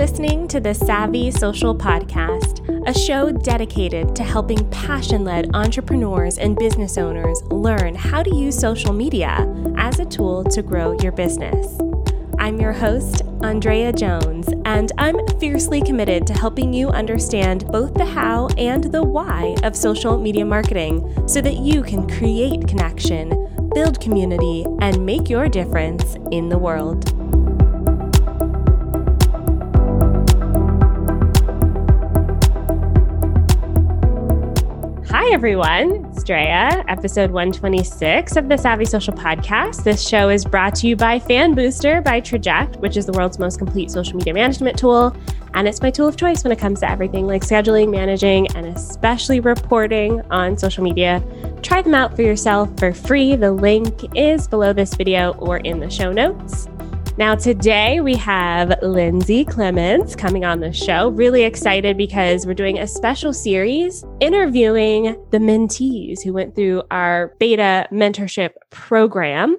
listening to the Savvy Social Podcast, a show dedicated to helping passion led entrepreneurs and business owners learn how to use social media as a tool to grow your business. I'm your host, Andrea Jones, and I'm fiercely committed to helping you understand both the how and the why of social media marketing so that you can create connection, build community, and make your difference in the world. Everyone. It's Drea, episode 126 of the Savvy Social Podcast. This show is brought to you by Fan Booster by Traject, which is the world's most complete social media management tool. And it's my tool of choice when it comes to everything like scheduling, managing, and especially reporting on social media. Try them out for yourself for free. The link is below this video or in the show notes. Now, today we have Lindsay Clements coming on the show. Really excited because we're doing a special series interviewing the mentees who went through our beta mentorship program.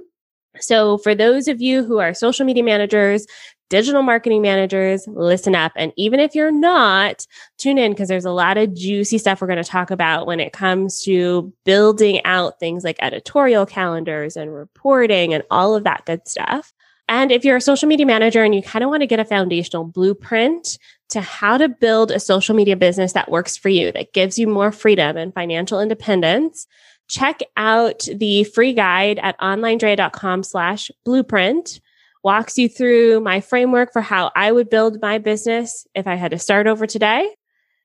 So, for those of you who are social media managers, digital marketing managers, listen up. And even if you're not, tune in because there's a lot of juicy stuff we're going to talk about when it comes to building out things like editorial calendars and reporting and all of that good stuff. And if you're a social media manager and you kind of want to get a foundational blueprint to how to build a social media business that works for you, that gives you more freedom and financial independence, check out the free guide at onlinedrea.com slash blueprint walks you through my framework for how I would build my business if I had to start over today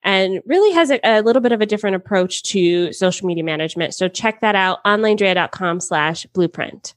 and really has a, a, little bit of a different approach to social media management. So check that out, onlinedrea.com slash blueprint.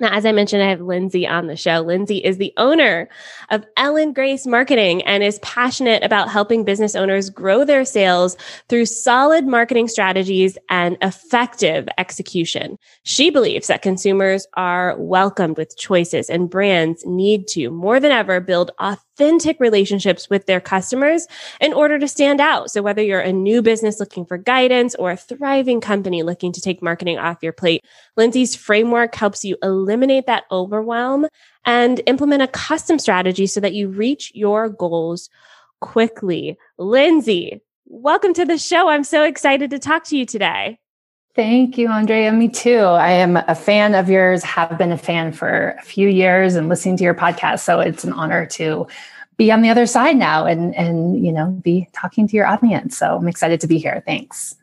Now, as I mentioned, I have Lindsay on the show. Lindsay is the owner of Ellen Grace Marketing and is passionate about helping business owners grow their sales through solid marketing strategies and effective execution. She believes that consumers are welcomed with choices and brands need to more than ever build authentic authentic relationships with their customers in order to stand out. So whether you're a new business looking for guidance or a thriving company looking to take marketing off your plate, Lindsay's framework helps you eliminate that overwhelm and implement a custom strategy so that you reach your goals quickly. Lindsay, welcome to the show. I'm so excited to talk to you today. Thank you, Andrea. Me too. I am a fan of yours, have been a fan for a few years and listening to your podcast. So it's an honor to be on the other side now and and you know be talking to your audience. So I'm excited to be here. Thanks.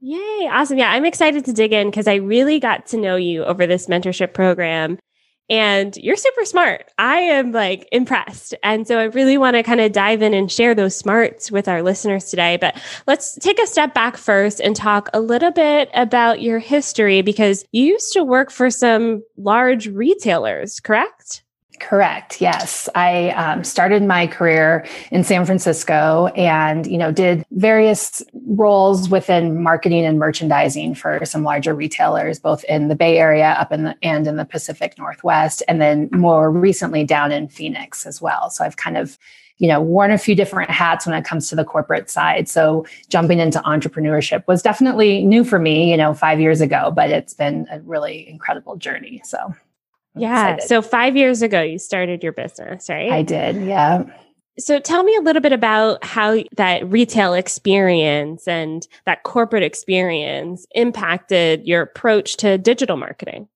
Yay, awesome. Yeah, I'm excited to dig in because I really got to know you over this mentorship program and you're super smart. I am like impressed. And so I really want to kind of dive in and share those smarts with our listeners today. But let's take a step back first and talk a little bit about your history because you used to work for some large retailers, correct? Correct. Yes, I um, started my career in San Francisco, and you know did various roles within marketing and merchandising for some larger retailers, both in the Bay Area, up in the and in the Pacific Northwest, and then more recently down in Phoenix as well. So I've kind of you know worn a few different hats when it comes to the corporate side so jumping into entrepreneurship was definitely new for me you know 5 years ago but it's been a really incredible journey so yeah. So five years ago, you started your business, right? I did. Yeah. So tell me a little bit about how that retail experience and that corporate experience impacted your approach to digital marketing.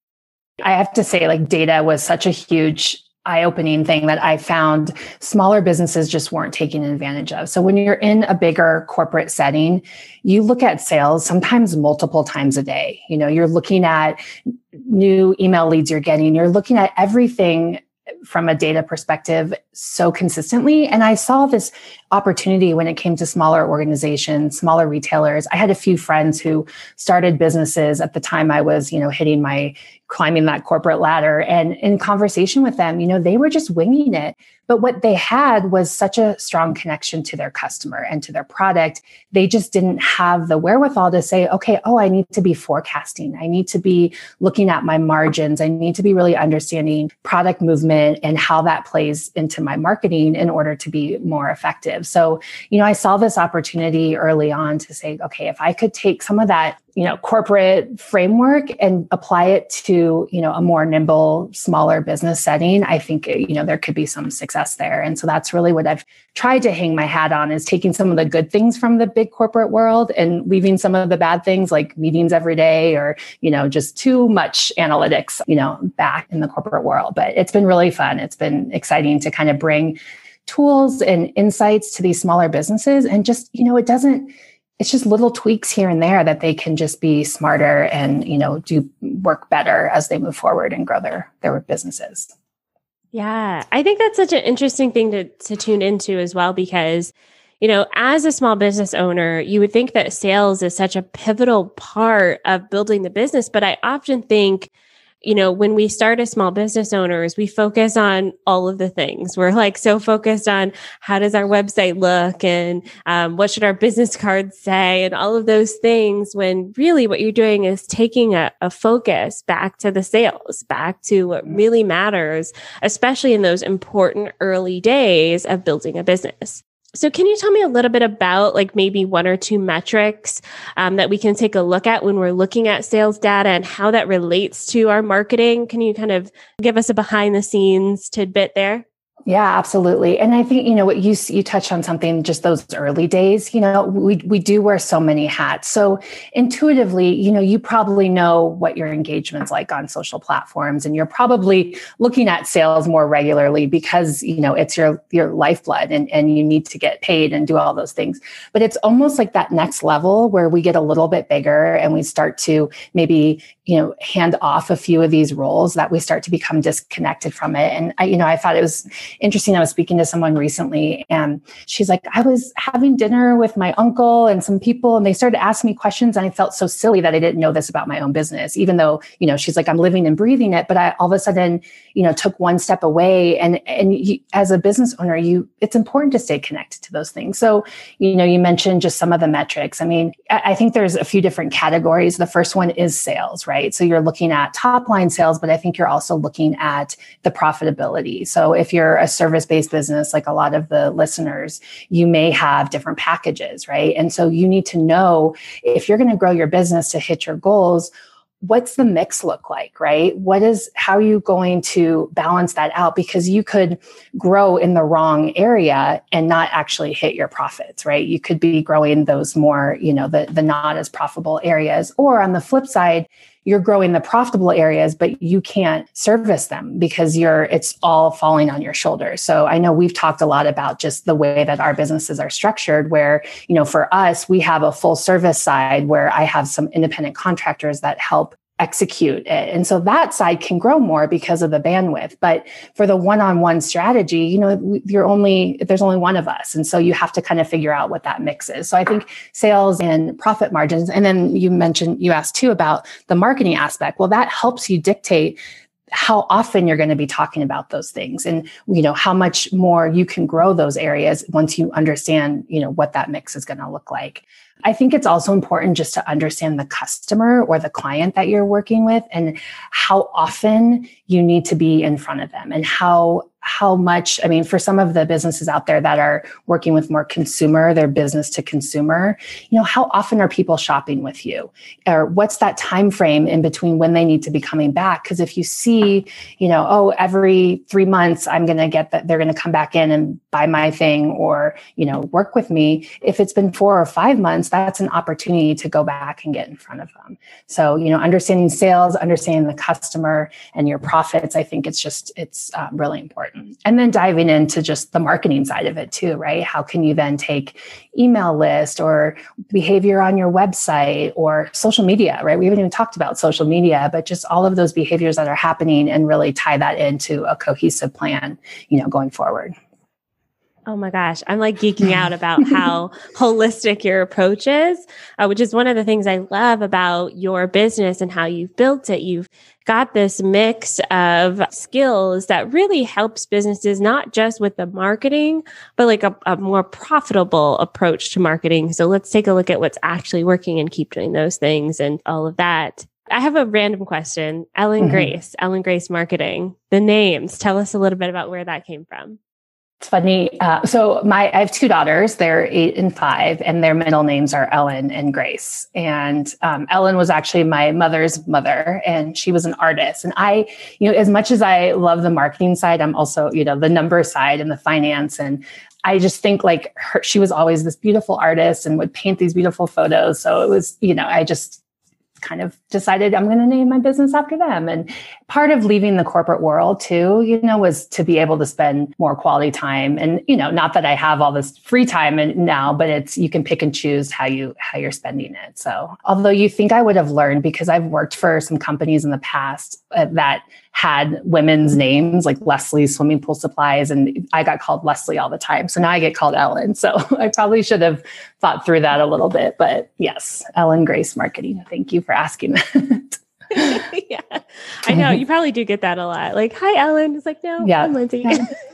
I have to say, like, data was such a huge eye opening thing that I found smaller businesses just weren't taking advantage of. So when you're in a bigger corporate setting, you look at sales sometimes multiple times a day. You know, you're looking at new email leads you're getting, you're looking at everything from a data perspective so consistently. And I saw this opportunity when it came to smaller organizations, smaller retailers. I had a few friends who started businesses at the time I was, you know, hitting my climbing that corporate ladder. And in conversation with them, you know, they were just winging it. But what they had was such a strong connection to their customer and to their product. They just didn't have the wherewithal to say, okay, oh, I need to be forecasting. I need to be looking at my margins. I need to be really understanding product movement and how that plays into my marketing in order to be more effective. So, you know, I saw this opportunity early on to say, okay, if I could take some of that you know corporate framework and apply it to you know a more nimble smaller business setting i think you know there could be some success there. And so that's really what i've tried to hang my hat on is taking some of the good things from the big corporate world and leaving some of the bad things like meetings every day or you know just too much analytics you know back in the corporate world. But it's been really fun. It's been exciting to kind of bring tools and insights to these smaller businesses. And just you know it doesn't it's just little tweaks here and there that they can just be smarter and you know do work better as they move forward and grow their their businesses. Yeah i think that's such an interesting thing to to tune into as well because you know as a small business owner you would think that sales is such a pivotal part of building the business but i often think you know, when we start as small business owners, we focus on all of the things. We're like so focused on how does our website look and um, what should our business cards say and all of those things. When really what you're doing is taking a, a focus back to the sales, back to what really matters, especially in those important early days of building a business. So, can you tell me a little bit about like maybe one or two metrics um, that we can take a look at when we're looking at sales data and how that relates to our marketing? Can you kind of give us a behind the scenes tidbit there? Yeah, absolutely. And I think, you know, what you you touched on something just those early days, you know, we we do wear so many hats. So intuitively, you know, you probably know what your engagement's like on social platforms and you're probably looking at sales more regularly because, you know, it's your your lifeblood and and you need to get paid and do all those things. But it's almost like that next level where we get a little bit bigger and we start to maybe, you know, hand off a few of these roles that we start to become disconnected from it. And I you know, I thought it was interesting. I was speaking to someone recently and she's like, I was having dinner with my uncle and some people, and they started asking me questions. And I felt so silly that I didn't know this about my own business, even though, you know, she's like, I'm living and breathing it. But I all of a sudden, you know, took one step away. And, and you, as a business owner, you, it's important to stay connected to those things. So, you know, you mentioned just some of the metrics. I mean, I, I think there's a few different categories. The first one is sales, right? So you're looking at top line sales, but I think you're also looking at the profitability. So if you're a service based business, like a lot of the listeners, you may have different packages, right? And so you need to know if you're going to grow your business to hit your goals, what's the mix look like right? What is how are you going to balance that out? Because you could grow in the wrong area and not actually hit your profits right? You could be growing those more you know the the not as profitable areas. Or on the flip side you're growing the profitable areas but you can't service them because you're it's all falling on your shoulders. So i know we've talked a lot about just the way that our businesses are structured where you know for us we have a full service side where i have some independent contractors that help execute it. And so that side can grow more because of the bandwidth. But for the one-on-one strategy, you know, you're only, there's only one of us. And so you have to kind of figure out what that mix is. So I think sales and profit margins. And then you mentioned, you asked too about the marketing aspect. Well, that helps you dictate how often you're going to be talking about those things and you know how much more you can grow those areas once you understand you know what that mix is going to look like I think it's also important just to understand the customer or the client that you're working with and how often you need to be in front of them and how how much i mean for some of the businesses out there that are working with more consumer their business to consumer you know how often are people shopping with you? Or what's that time frame in between when they need to be coming back? Because if you see you know oh every 3 months i'm going to get that they're going to come back in and buy my thing or you know work with me if it's been 4 or 5 months that's an opportunity to go back and get in front of them. So you know understanding sales understanding the customer and your profits i think it's just it's um, really important and then diving into just the marketing side of it too, right? How can you then take email list or behavior on your website or social media, right? We haven't even talked about social media, but just all of those behaviors that are happening and really tie that into a cohesive plan, you know, going forward. Oh my gosh, I'm like geeking out about how holistic your approach is, uh, which is one of the things I love about your business and how you've built it. You've got this mix of skills that really helps businesses, not just with the marketing, but like a, a more profitable approach to marketing. So let's take a look at what's actually working and keep doing those things and all of that. I have a random question. Ellen mm-hmm. Grace, Ellen Grace Marketing, the names. Tell us a little bit about where that came from. It's funny. Uh, so my I have two daughters. They're eight and five, and their middle names are Ellen and Grace. And um, Ellen was actually my mother's mother, and she was an artist. And I, you know, as much as I love the marketing side, I'm also, you know, the number side and the finance. And I just think like her, she was always this beautiful artist and would paint these beautiful photos. So it was, you know, I just kind of decided I'm going to name my business after them. And part of leaving the corporate world too, you know, was to be able to spend more quality time. And, you know, not that I have all this free time and now, but it's, you can pick and choose how you, how you're spending it. So although you think I would have learned because I've worked for some companies in the past uh, that had women's names like Leslie Swimming Pool Supplies, and I got called Leslie all the time. So now I get called Ellen. So I probably should have thought through that a little bit. But yes, Ellen Grace Marketing. Thank you for asking that. yeah, I know you probably do get that a lot. Like, hi, Ellen. It's like, no, yeah, I'm Lindsay.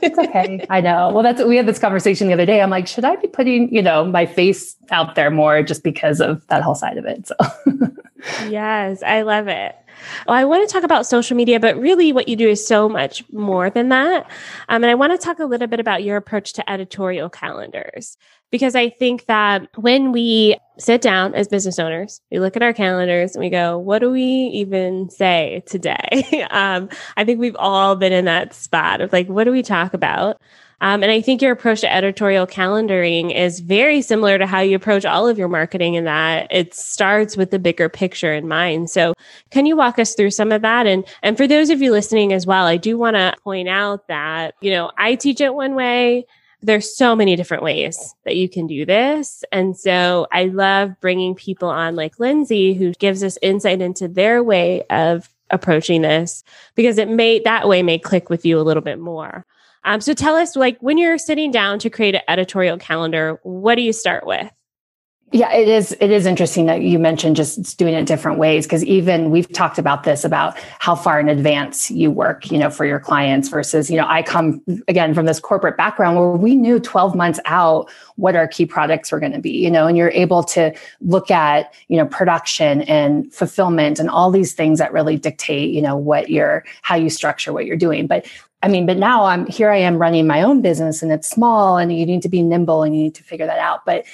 it's okay. I know. Well, that's what we had this conversation the other day. I'm like, should I be putting, you know, my face out there more just because of that whole side of it? So, yes, I love it. Well, I want to talk about social media, but really what you do is so much more than that. Um, and I want to talk a little bit about your approach to editorial calendars, because I think that when we sit down as business owners, we look at our calendars and we go, what do we even say today? um, I think we've all been in that spot of like, what do we talk about? Um, and I think your approach to editorial calendaring is very similar to how you approach all of your marketing in that it starts with the bigger picture in mind. So can you walk us through some of that? And, and for those of you listening as well, I do want to point out that, you know, I teach it one way there's so many different ways that you can do this. And so I love bringing people on like Lindsay, who gives us insight into their way of approaching this because it may that way may click with you a little bit more. Um, so tell us, like, when you're sitting down to create an editorial calendar, what do you start with? Yeah, it is. It is interesting that you mentioned just doing it different ways because even we've talked about this about how far in advance you work, you know, for your clients versus, you know, I come again from this corporate background where we knew 12 months out what our key products were going to be, you know, and you're able to look at, you know, production and fulfillment and all these things that really dictate, you know, what you're, how you structure what you're doing. But I mean, but now I'm here I am running my own business and it's small and you need to be nimble and you need to figure that out. But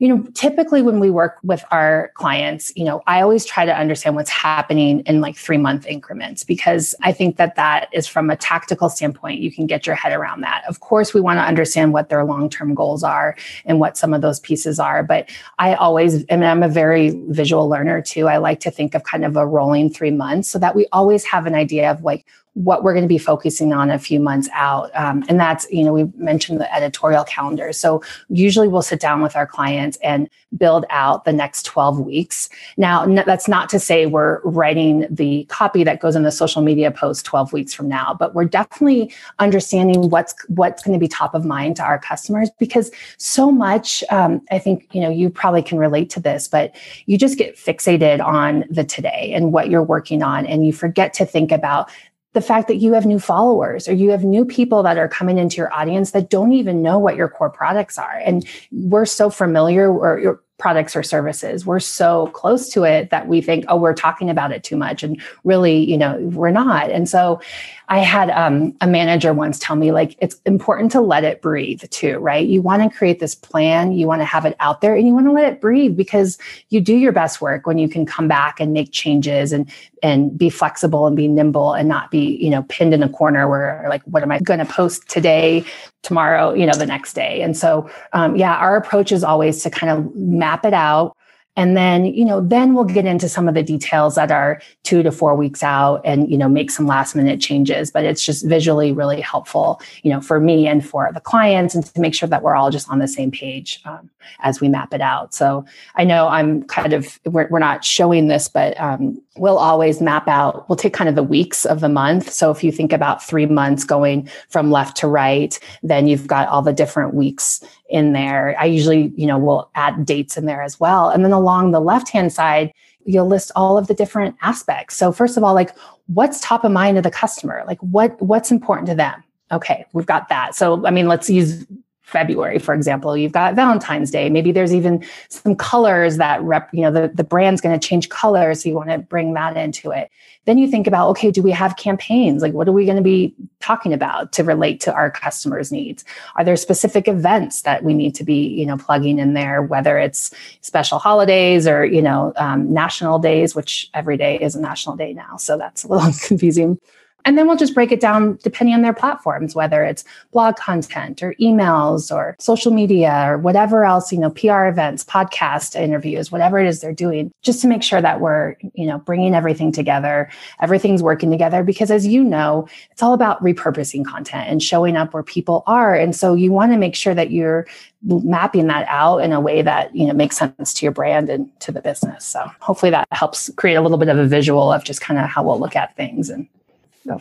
you know, typically when we work with our clients, you know, I always try to understand what's happening in like three month increments because I think that that is from a tactical standpoint, you can get your head around that. Of course, we want to understand what their long term goals are and what some of those pieces are. But I always, mean, I'm a very visual learner too. I like to think of kind of a rolling three months so that we always have an idea of like, what we're going to be focusing on a few months out. Um, and that's, you know, we mentioned the editorial calendar. So usually we'll sit down with our clients and build out the next 12 weeks. Now, that's not to say we're writing the copy that goes in the social media post 12 weeks from now, but we're definitely understanding what's, what's going to be top of mind to our customers because so much, um, I think, you know, you probably can relate to this, but you just get fixated on the today and what you're working on. And you forget to think about the fact that you have new followers or you have new people that are coming into your audience that don't even know what your core products are. And we're so familiar or products or services. We're so close to it that we think, oh, we're talking about it too much. And really, you know, we're not. And so I had um, a manager once tell me, like, it's important to let it breathe too, right? You want to create this plan, you want to have it out there, and you want to let it breathe because you do your best work when you can come back and make changes and and be flexible and be nimble and not be, you know, pinned in a corner where like, what am I going to post today, tomorrow, you know, the next day. And so, um, yeah, our approach is always to kind of map it out and then you know then we'll get into some of the details that are two to four weeks out and you know make some last minute changes. But it's just visually really helpful you know for me and for the clients and to make sure that we're all just on the same page um, as we map it out. So i know i'm kind of we're, we're not showing this but um, we'll always map out we'll take kind of the weeks of the month. So if you think about three months going from left to right then you've got all the different weeks in there. I usually you know we'll add dates in there as well. And then along the left hand side you'll list all of the different aspects. So first of all like what's top of mind of the customer? Like what what's important to them? Okay we've got that. So i mean let's use February, for example, you've got Valentine's Day. Maybe there's even some colors that rep, you know, the, the brand's going to change colors. So you want to bring that into it. Then you think about, okay, do we have campaigns? Like, what are we going to be talking about to relate to our customers' needs? Are there specific events that we need to be, you know, plugging in there, whether it's special holidays or, you know, um, national days, which every day is a national day now. So that's a little confusing. And then we'll just break it down depending on their platforms, whether it's blog content or emails or social media or whatever else, you know, PR events, podcast interviews, whatever it is they're doing, just to make sure that we're, you know, bringing everything together, everything's working together. Because as you know, it's all about repurposing content and showing up where people are. And so you want to make sure that you're mapping that out in a way that you know makes sense to your brand and to the business so hopefully that helps create a little bit of a visual of just kind of how we'll look at things and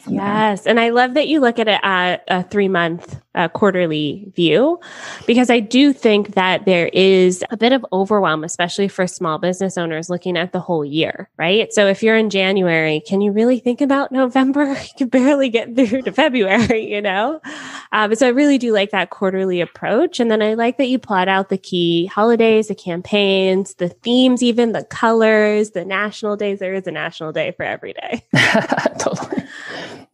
yes. There. And I love that you look at it at a three month uh, quarterly view, because I do think that there is a bit of overwhelm, especially for small business owners looking at the whole year, right? So if you're in January, can you really think about November? You can barely get through to February, you know? Um, so I really do like that quarterly approach. And then I like that you plot out the key holidays, the campaigns, the themes, even the colors, the national days. There is a national day for every day. totally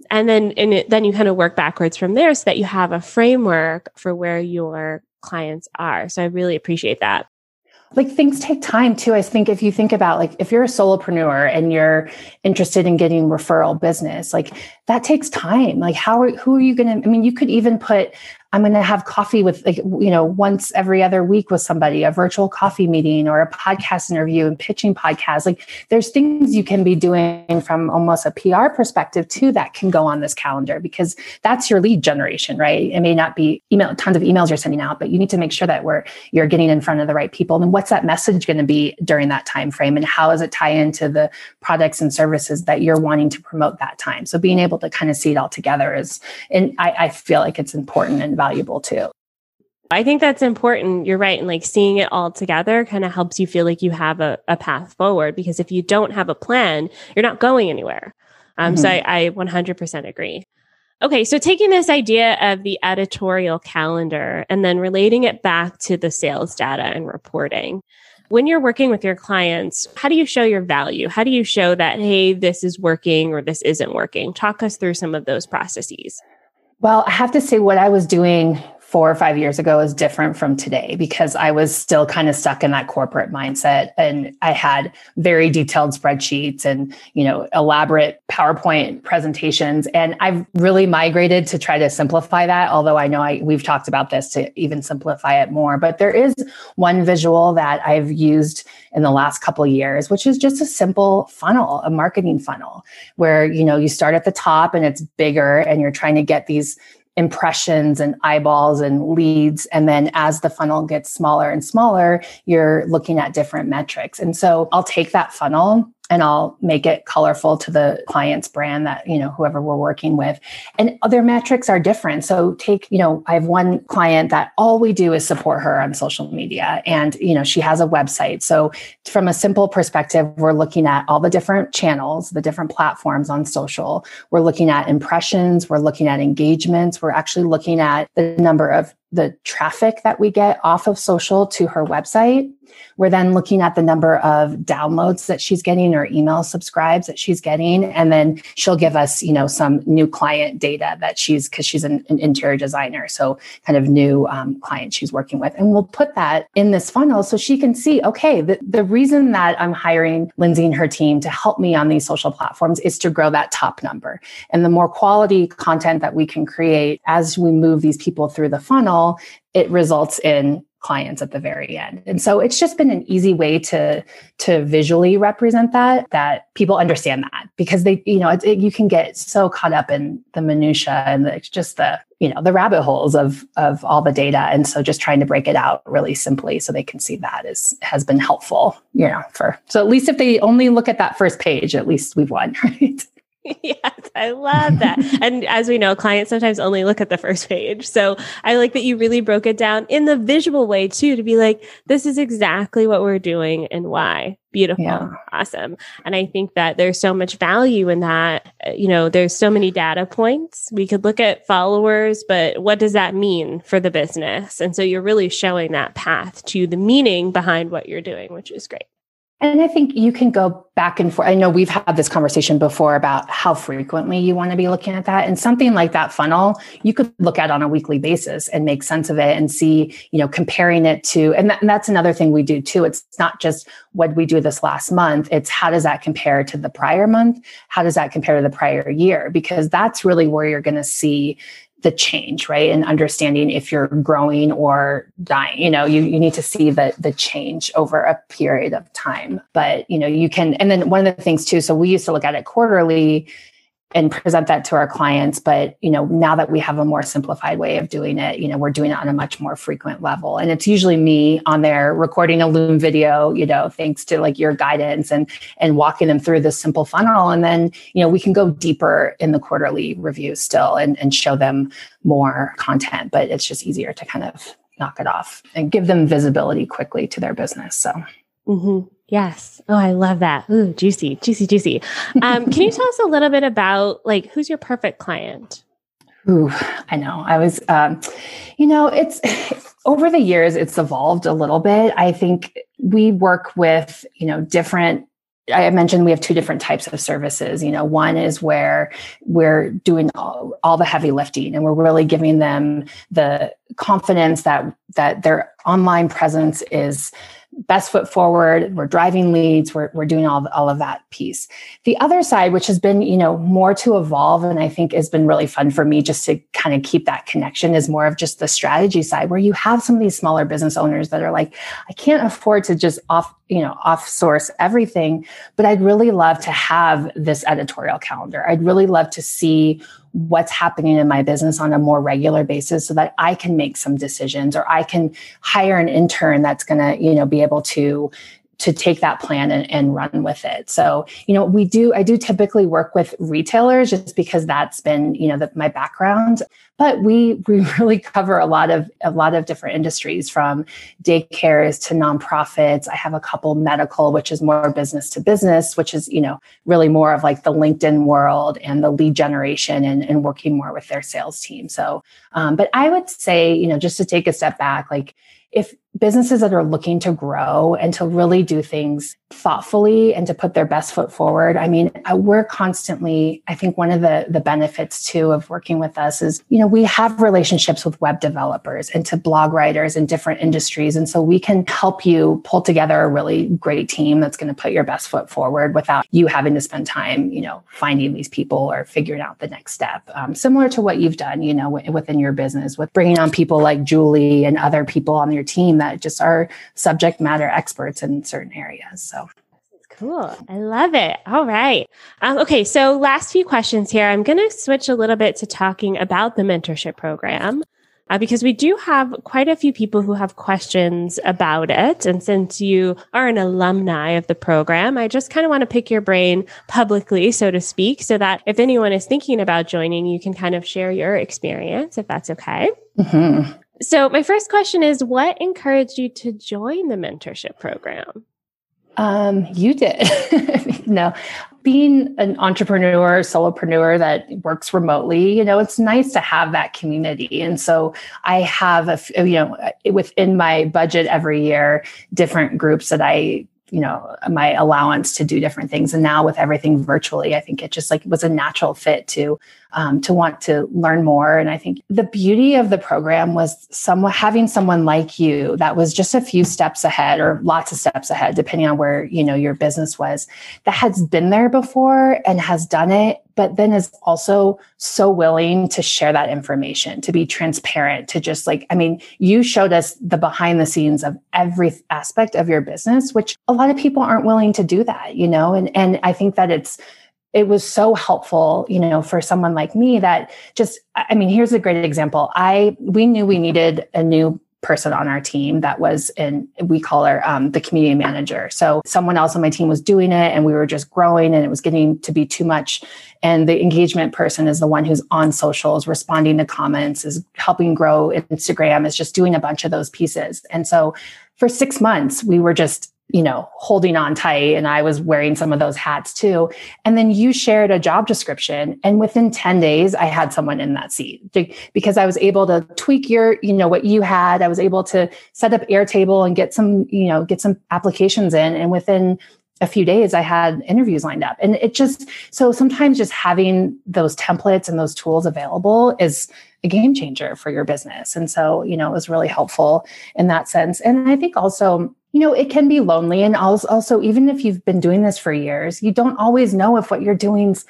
and then and it, then you kind of work backwards from there so that you have a framework for where your clients are. So i really appreciate that. Like things take time too i think if you think about like if you're a solopreneur and you're interested in getting referral business like that takes time. Like how are who are you going to i mean you could even put I'm going to have coffee with, like, you know, once every other week with somebody, a virtual coffee meeting or a podcast interview and pitching podcasts. Like, there's things you can be doing from almost a PR perspective too that can go on this calendar because that's your lead generation, right? It may not be email, tons of emails you're sending out, but you need to make sure that we're you're getting in front of the right people. And what's that message going to be during that time frame, and how does it tie into the products and services that you're wanting to promote that time? So being able to kind of see it all together is, and I, I feel like it's important and valuable too. I think that's important. You're right. And like seeing it all together kind of helps you feel like you have a, a, path forward because if you don't have a plan, you're not going anywhere. Um, mm-hmm. So I, I 100% agree. Okay. So taking this idea of the editorial calendar and then relating it back to the sales data and reporting. When you're working with your clients, how do you show your value? How do you show that, hey, this is working or this isn't working? Talk us through some of those processes. Well, I have to say, what I was doing four or five years ago is different from today because I was still kind of stuck in that corporate mindset and I had very detailed spreadsheets and, you know, elaborate PowerPoint presentations. And I've really migrated to try to simplify that. Although I know I, we've talked about this to even simplify it more, but there is one visual that I've used in the last couple years, which is just a simple funnel, a marketing funnel where, you know, you start at the top and it's bigger and you're trying to get these impressions and eyeballs and leads. And then as the funnel gets smaller and smaller, you're looking at different metrics. And so I'll take that funnel and I'll make it colorful to the client's brand that, you know, whoever we're working with. And other metrics are different. So take, you know, I have one client that all we do is support her on social media and, you know, she has a website. So from a simple perspective, we're looking at all the different channels, the different platforms on social. We're looking at impressions, we're looking at engagements, we're actually looking at the number of the traffic that we get off of social to her website. We're then looking at the number of downloads that she's getting or email subscribes that she's getting. And then she'll give us, you know, some new client data that she's, because she's an, an, interior designer. So kind of new um, she's working with. And we'll put that in this funnel so she can see, okay, the, the reason that I'm hiring Lindsay and her team to help me on these social platforms is to grow that top number. And the more quality content that we can create as we move these people through the funnel, it results in clients at the very end. And so it's just been an easy way to to visually represent that that people understand that because they you know it, it, you can get so caught up in the minutia and just the you know the rabbit holes of of all the data and so just trying to break it out really simply so they can see that is has been helpful you know for so at least if they only look at that first page at least we've won right yes, I love that. and as we know, clients sometimes only look at the first page. So I like that you really broke it down in the visual way too, to be like, this is exactly what we're doing and why. Beautiful. Yeah. Awesome. And I think that there's so much value in that. Uh, you know, there's so many data points. We could look at followers, but what does that mean for the business? And so you're really showing that path to the meaning behind what you're doing, which is great. And I think you can go back and forth. I know we've had this conversation before about how frequently you want to be looking at that. And something like that funnel, you could look at on a weekly basis and make sense of it and see, you know, comparing it to, and, and that's another thing we do too. It's not just what we do this last month, it's how does that compare to the prior month? How does that compare to the prior year? Because that's really where you're going to see the change, right? And understanding if you're growing or dying. You know, you, you need to see the the change over a period of time. But you know, you can and then one of the things too, so we used to look at it quarterly and present that to our clients. But you know now that we have a more simplified way of doing it you know we're doing it on a much more frequent level. And it's usually me on there recording a loom video you know thanks to like your guidance and and walking them through this simple funnel. And then you know we can go deeper in the quarterly review still and, and show them more content. But it's just easier to kind of knock it off and give them visibility quickly to their business so. Mm-hmm. Yes. Oh, I love that. Ooh, juicy, juicy, juicy. Um, can you tell us a little bit about like who's your perfect client? Ooh, I know. I was, um, you know, it's over the years, it's evolved a little bit. I think we work with, you know, different I mentioned we have two different types of services. You know, one is where we're doing all, all, the heavy lifting and we're really giving them the confidence that that their online presence is best foot forward we're driving leads we're, we're doing all, all of that piece. The other side which has been you know more to evolve and i think has been really fun for me just to kind of keep that connection is more of just the strategy side where you have some of these smaller business owners that are like i can't afford to just off you know off source everything but i'd really love to have this editorial calendar. I'd really love to see what's happening in my business on a more regular basis so that I can make some decisions or I can hire an intern that's going to, you know, be able to to take that plan and, and run with it. So, you know, we do, I do typically work with retailers just because that's been, you know, the, my background, but we, we really cover a lot of, a lot of different industries from daycares to nonprofits. I have a couple medical, which is more business to business, which is, you know, really more of like the LinkedIn world and the lead generation and, and working more with their sales team. So, um, but I would say, you know, just to take a step back, like, if businesses that are looking to grow and to really do things thoughtfully and to put their best foot forward. I mean we're constantly i think one of the the benefits too of working with us is you know we have relationships with web developers and to blog writers in different industries. And so we can help you pull together a really great team that's going to put your best foot forward without you having to spend time you know finding these people or figuring out the next step. Um, similar to what you've done you know w- within your business with bringing on people like julie and other people on your team that just are subject matter experts in certain areas. So Cool. I love it. All right. Um, okay. So, last few questions here. I'm going to switch a little bit to talking about the mentorship program uh, because we do have quite a few people who have questions about it. And since you are an alumni of the program, I just kind of want to pick your brain publicly, so to speak, so that if anyone is thinking about joining, you can kind of share your experience, if that's okay. Mm-hmm. So, my first question is what encouraged you to join the mentorship program? Um, you did. no, being an entrepreneur, solopreneur that works remotely, you know, it's nice to have that community. And so I have a, you know, within my budget every year, different groups that I you know my allowance to do different things and now with everything virtually i think it just like was a natural fit to um, to want to learn more and i think the beauty of the program was someone having someone like you that was just a few steps ahead or lots of steps ahead depending on where you know your business was that has been there before and has done it but then is also so willing to share that information, to be transparent, to just like, I mean, you showed us the behind the scenes of every aspect of your business, which a lot of people aren't willing to do that, you know? And, and I think that it's, it was so helpful, you know, for someone like me that just, I mean, here's a great example. I, we knew we needed a new person on our team that was in, we call her um, the community manager. So someone else on my team was doing it and we were just growing and it was getting to be too much. And the engagement person is the one who's on socials, responding to comments, is helping grow Instagram, is just doing a bunch of those pieces. And so for six months, we were just you know, holding on tight. And I was wearing some of those hats too. And then you shared a job description. And within 10 days, I had someone in that seat because I was able to tweak your, you know, what you had. I was able to set up Airtable and get some, you know, get some applications in. And within a few days i had interviews lined up and it just so sometimes just having those templates and those tools available is a game changer for your business and so you know it was really helpful in that sense and i think also you know, it can be lonely. And also, even if you've been doing this for years, you don't always know if what you're doing's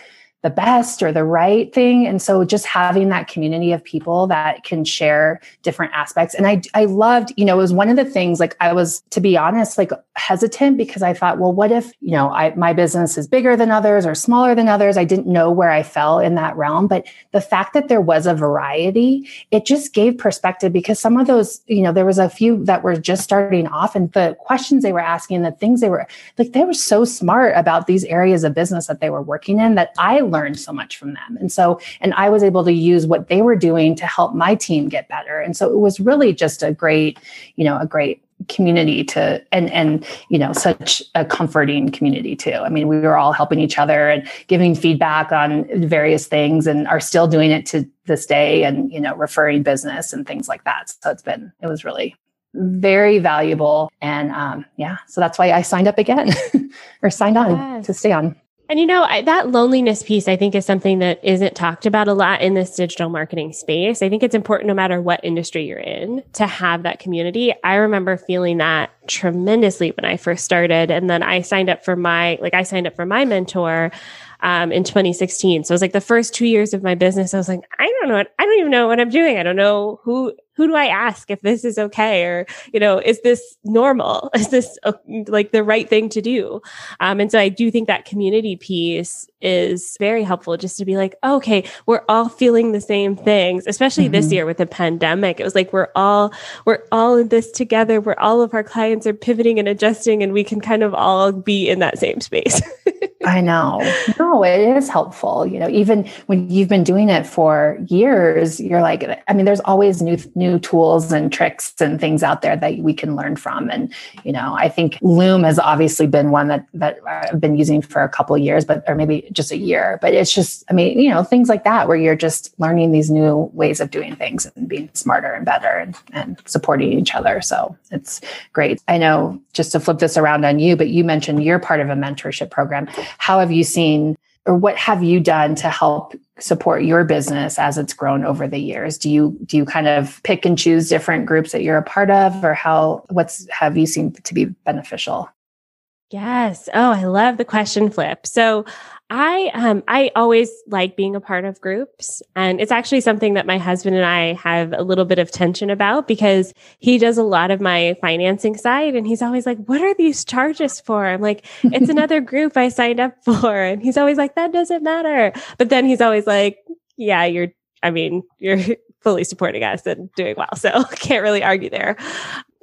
the best or the right thing. And so just having that community of people that can share different aspects. And I, I loved, you know, it was one of the things like I was, to be honest, like hesitant because I thought, well, what if, you know, I, my business is bigger than others or smaller than others? I didn't know where I fell in that realm. But the fact that there was a variety, it just gave perspective because some of those, you know, there was a few that were just starting off and the questions they were asking, the things they were like, they were so smart about these areas of business that they were working in that I learned so much from them. And so, and I was able to use what they were doing to help my team get better. And so it was really just a great, you know, a great community to and and you know such a comforting community too i mean we were all helping each other and giving feedback on various things and are still doing it to this day and you know referring business and things like that so it's been it was really very valuable and um yeah so that's why i signed up again or signed on yes. to stay on and you know, I, that loneliness piece, I think, is something that isn't talked about a lot in this digital marketing space. I think it's important, no matter what industry you're in, to have that community. I remember feeling that tremendously when I first started. And then I signed up for my, like, I signed up for my mentor um, in 2016. So it was like the first two years of my business. I was like, I don't know what, I don't even know what I'm doing. I don't know who who do I ask if this is okay? Or, you know, is this normal? Is this uh, like the right thing to do? Um, and so I do think that community piece is very helpful just to be like, okay, we're all feeling the same things, especially mm-hmm. this year with the pandemic. It was like, we're all, we're all in this together where all of our clients are pivoting and adjusting and we can kind of all be in that same space. I know. No, it is helpful. You know, even when you've been doing it for years, you're like, I mean, there's always new, new new tools and tricks and things out there that we can learn from. And, you know, I think Loom has obviously been one that, that I've been using for a couple years, but, or maybe just a year, but it's just, I mean, you know, things like that, where you're just learning these new ways of doing things and being smarter and better and, and supporting each other. So it's great. I know just to flip this around on you, but you mentioned you're part of a mentorship program. How have you seen or what have you done to help support your business as it's grown over the years? Do you do you kind of pick and choose different groups that you're a part of or how what's have you seen to be beneficial? Yes. Oh i love the question flip. So I um I always like being a part of groups and it's actually something that my husband and I have a little bit of tension about because he does a lot of my financing side and he's always like what are these charges for? I'm like it's another group I signed up for and he's always like that doesn't matter. But then he's always like yeah, you're I mean, you're fully supporting us and doing well. So can't really argue there.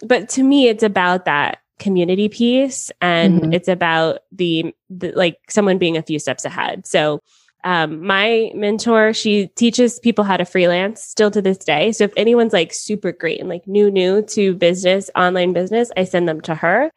But to me it's about that community piece and mm-hmm. it's about the, the, like someone being a few steps ahead. So um, my mentor, she teaches people how to freelance still to this day. So if anyone's like super great and like new, new to business, online business, I send them to her.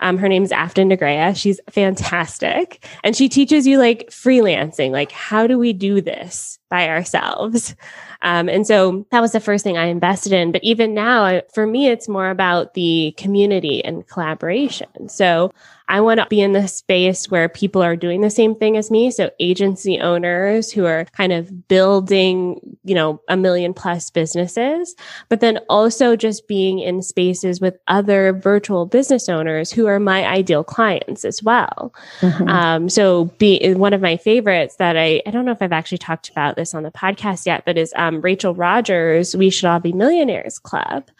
Um, her name's Afton Negrea. She's fantastic. And she teaches you like freelancing, like how do we do this by ourselves? Um, and so that was the first thing I invested in. But even now, for me, it's more about the community and collaboration. So I want to be in the space where people are doing the same thing as me. So agency owners who are kind of building, you know, a million plus businesses, but then also just being in spaces with other virtual business owners who are my ideal clients as well. Mm-hmm. Um, so be one of my favorites that I, I don't know if I've actually talked about this on the podcast yet, but is um, Rachel Rodgers, We Should All Be Millionaires Club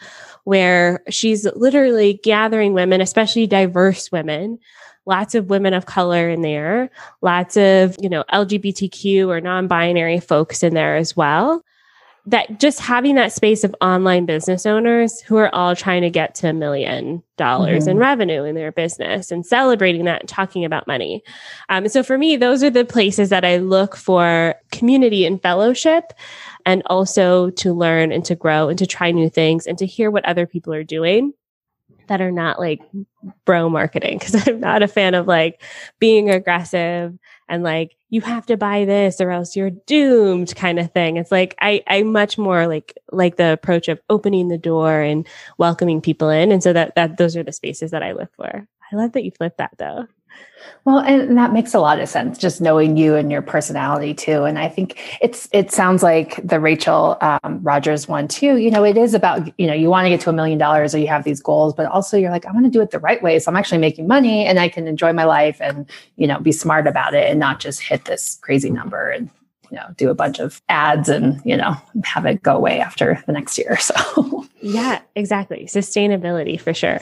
where she's literally gathering women, especially diverse women, lots of women of color in there, lots of, you know, LGBTQ or non binary folks in there as well. That just having that space of online business owners who are all trying to get to a million dollars mm-hmm. in revenue in their business and celebrating that and talking about money. Um, so for me, those are the places that I look for community and fellowship and also to learn and to grow and to try new things and to hear what other people are doing that are not like bro marketing because I'm not a fan of like being aggressive and like you have to buy this or else you're doomed kind of thing. It's like I I much more like like the approach of opening the door and welcoming people in. And so that that those are the spaces that I look for. I love that you flipped that though. Well, and that makes a lot of sense, just knowing you and your personality too. And I think it's it sounds like the Rachel um, Rodgers one too. You know, it is about you know you want to get to a million dollars or you have these goals, but also you're like, I want to do it the right way, so I'm actually making money and I can enjoy my life and you know be smart about it and not just hit this crazy number and you know do a bunch of ads and you know have it go away after the next year. So yeah, exactly, sustainability for sure.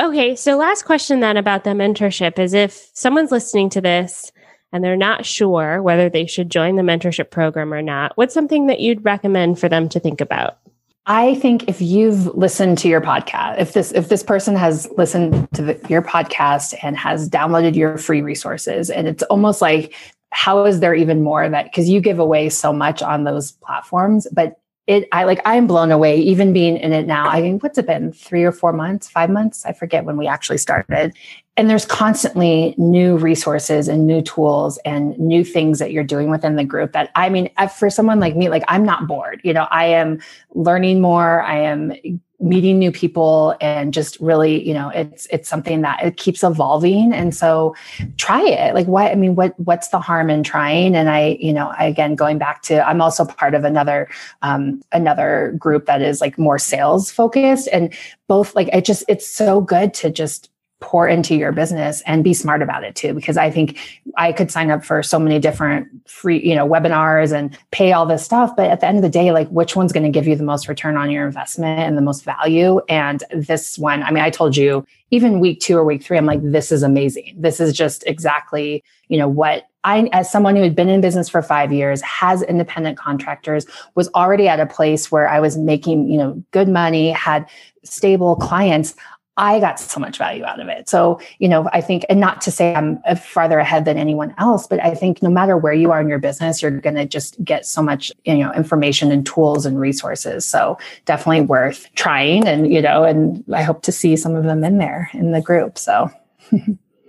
Okay, so last question then about the mentorship is if someone's listening to this and they're not sure whether they should join the mentorship program or not, what's something that you'd recommend for them to think about? I think if you've listened to your podcast, if this if this person has listened to the, your podcast and has downloaded your free resources, and it's almost like how is there even more that because you give away so much on those platforms, but it i like i'm blown away even being in it now. I mean what's it been? Three or four months? Five months? I forget when we actually started. And there's constantly new resources and new tools and new things that you're doing within the group that i mean for someone like me like i'm not bored. You know i am learning more. I am meeting new people and just really you know it's it's something that it keeps evolving. And so try it. Like why i mean what what's the harm in trying? And i you know I, again going back to i'm also part of another um another group that is like more sales focused. And both like i just it's so good to just pour into your business and be smart about it too because i think i could sign up for so many different free you know webinars and pay all this stuff. But at the end of the day like which one's going to give you the most return on your investment and the most value? And this one i mean i told you even week 2 or week 3 i'm like this is amazing. This is just exactly you know what I, as someone who had been in business for five years, has independent contractors, was already at a place where I was making, you know, good money, had stable clients. I got so much value out of it. So, you know, I think, and not to say I'm uh, farther ahead than anyone else, but I think no matter where you are in your business, you're going to just get so much, you know, information and tools and resources. So definitely worth trying. And, you know, and I hope to see some of them in there in the group. So.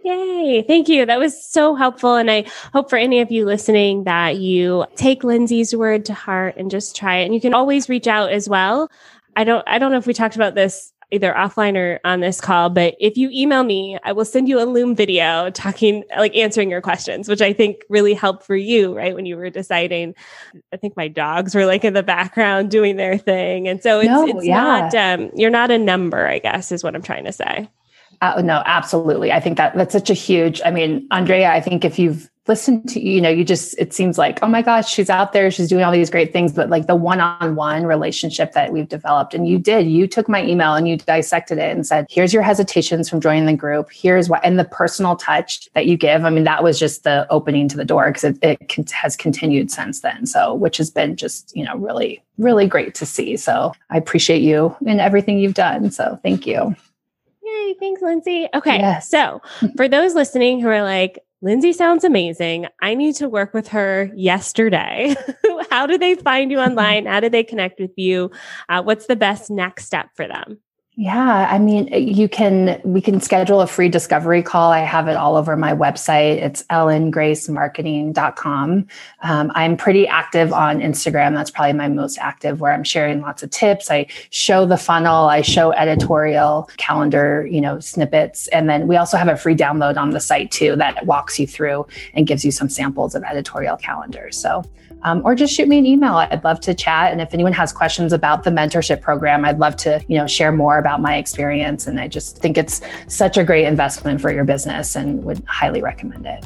Yay. Thank you. That was so helpful. And I hope for any of you listening that you take Lindsay's word to heart and just try it. And you can always reach out as well. I don't I don't know if we talked about this either offline or on this call, but if you email me, I will send you a Loom video talking, like answering your questions, which I think really helped for you, right? When you were deciding, I think my dogs were like in the background doing their thing. And so it's, no, it's yeah. not, um, you're not a number, I guess, is what I'm trying to say. Uh, no, absolutely. I think that that's such a huge, I mean, Andrea, I think if you've listened to you know you just it seems like oh my gosh she's out there she's doing all these great things but like the one-on-one relationship that we've developed and you did you took my email and you dissected it and said here's your hesitations from joining the group. Here's what and the personal touch that you give i mean that was just the opening to the door because it, it has continued since then. So which has been just you know really really great to see. So i appreciate you and everything you've done. So thank you Yay, thanks, Lindsay. Okay. Yes. So, for those listening who are like, Lindsay sounds amazing. I need to work with her yesterday. How do they find you online? How do they connect with you? Uh, what's the best next step for them? Yeah, I mean, you can, we can schedule a free discovery call. I have it all over my website. It's ellengracemarketing.com. Um, I'm pretty active on Instagram. That's probably my most active where I'm sharing lots of tips. I show the funnel, I show editorial calendar, you know, snippets. And then we also have a free download on the site too that walks you through and gives you some samples of editorial calendars. So um, or just shoot me an email. I'd love to chat. And if anyone has questions about the mentorship program, I'd love to, you know, share more about my experience. And I just think it's such a great investment for your business and would highly recommend it.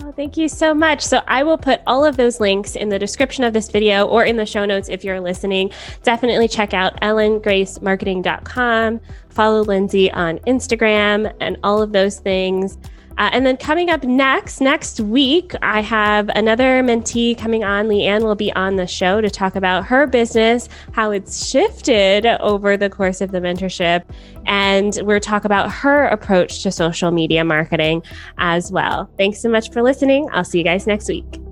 Oh, thank you so much. So I will put all of those links in the description of this video or in the show notes if you're listening. Definitely check out ellengracemarketing.com. Follow Lindsay on Instagram and all of those things. Uh, and then coming up next, next week, I have another mentee coming on. Leanne will be on the show to talk about her business, how it's shifted over the course of the mentorship. And we'll talk about her approach to social media marketing as well. Thanks so much for listening. I'll see you guys next week.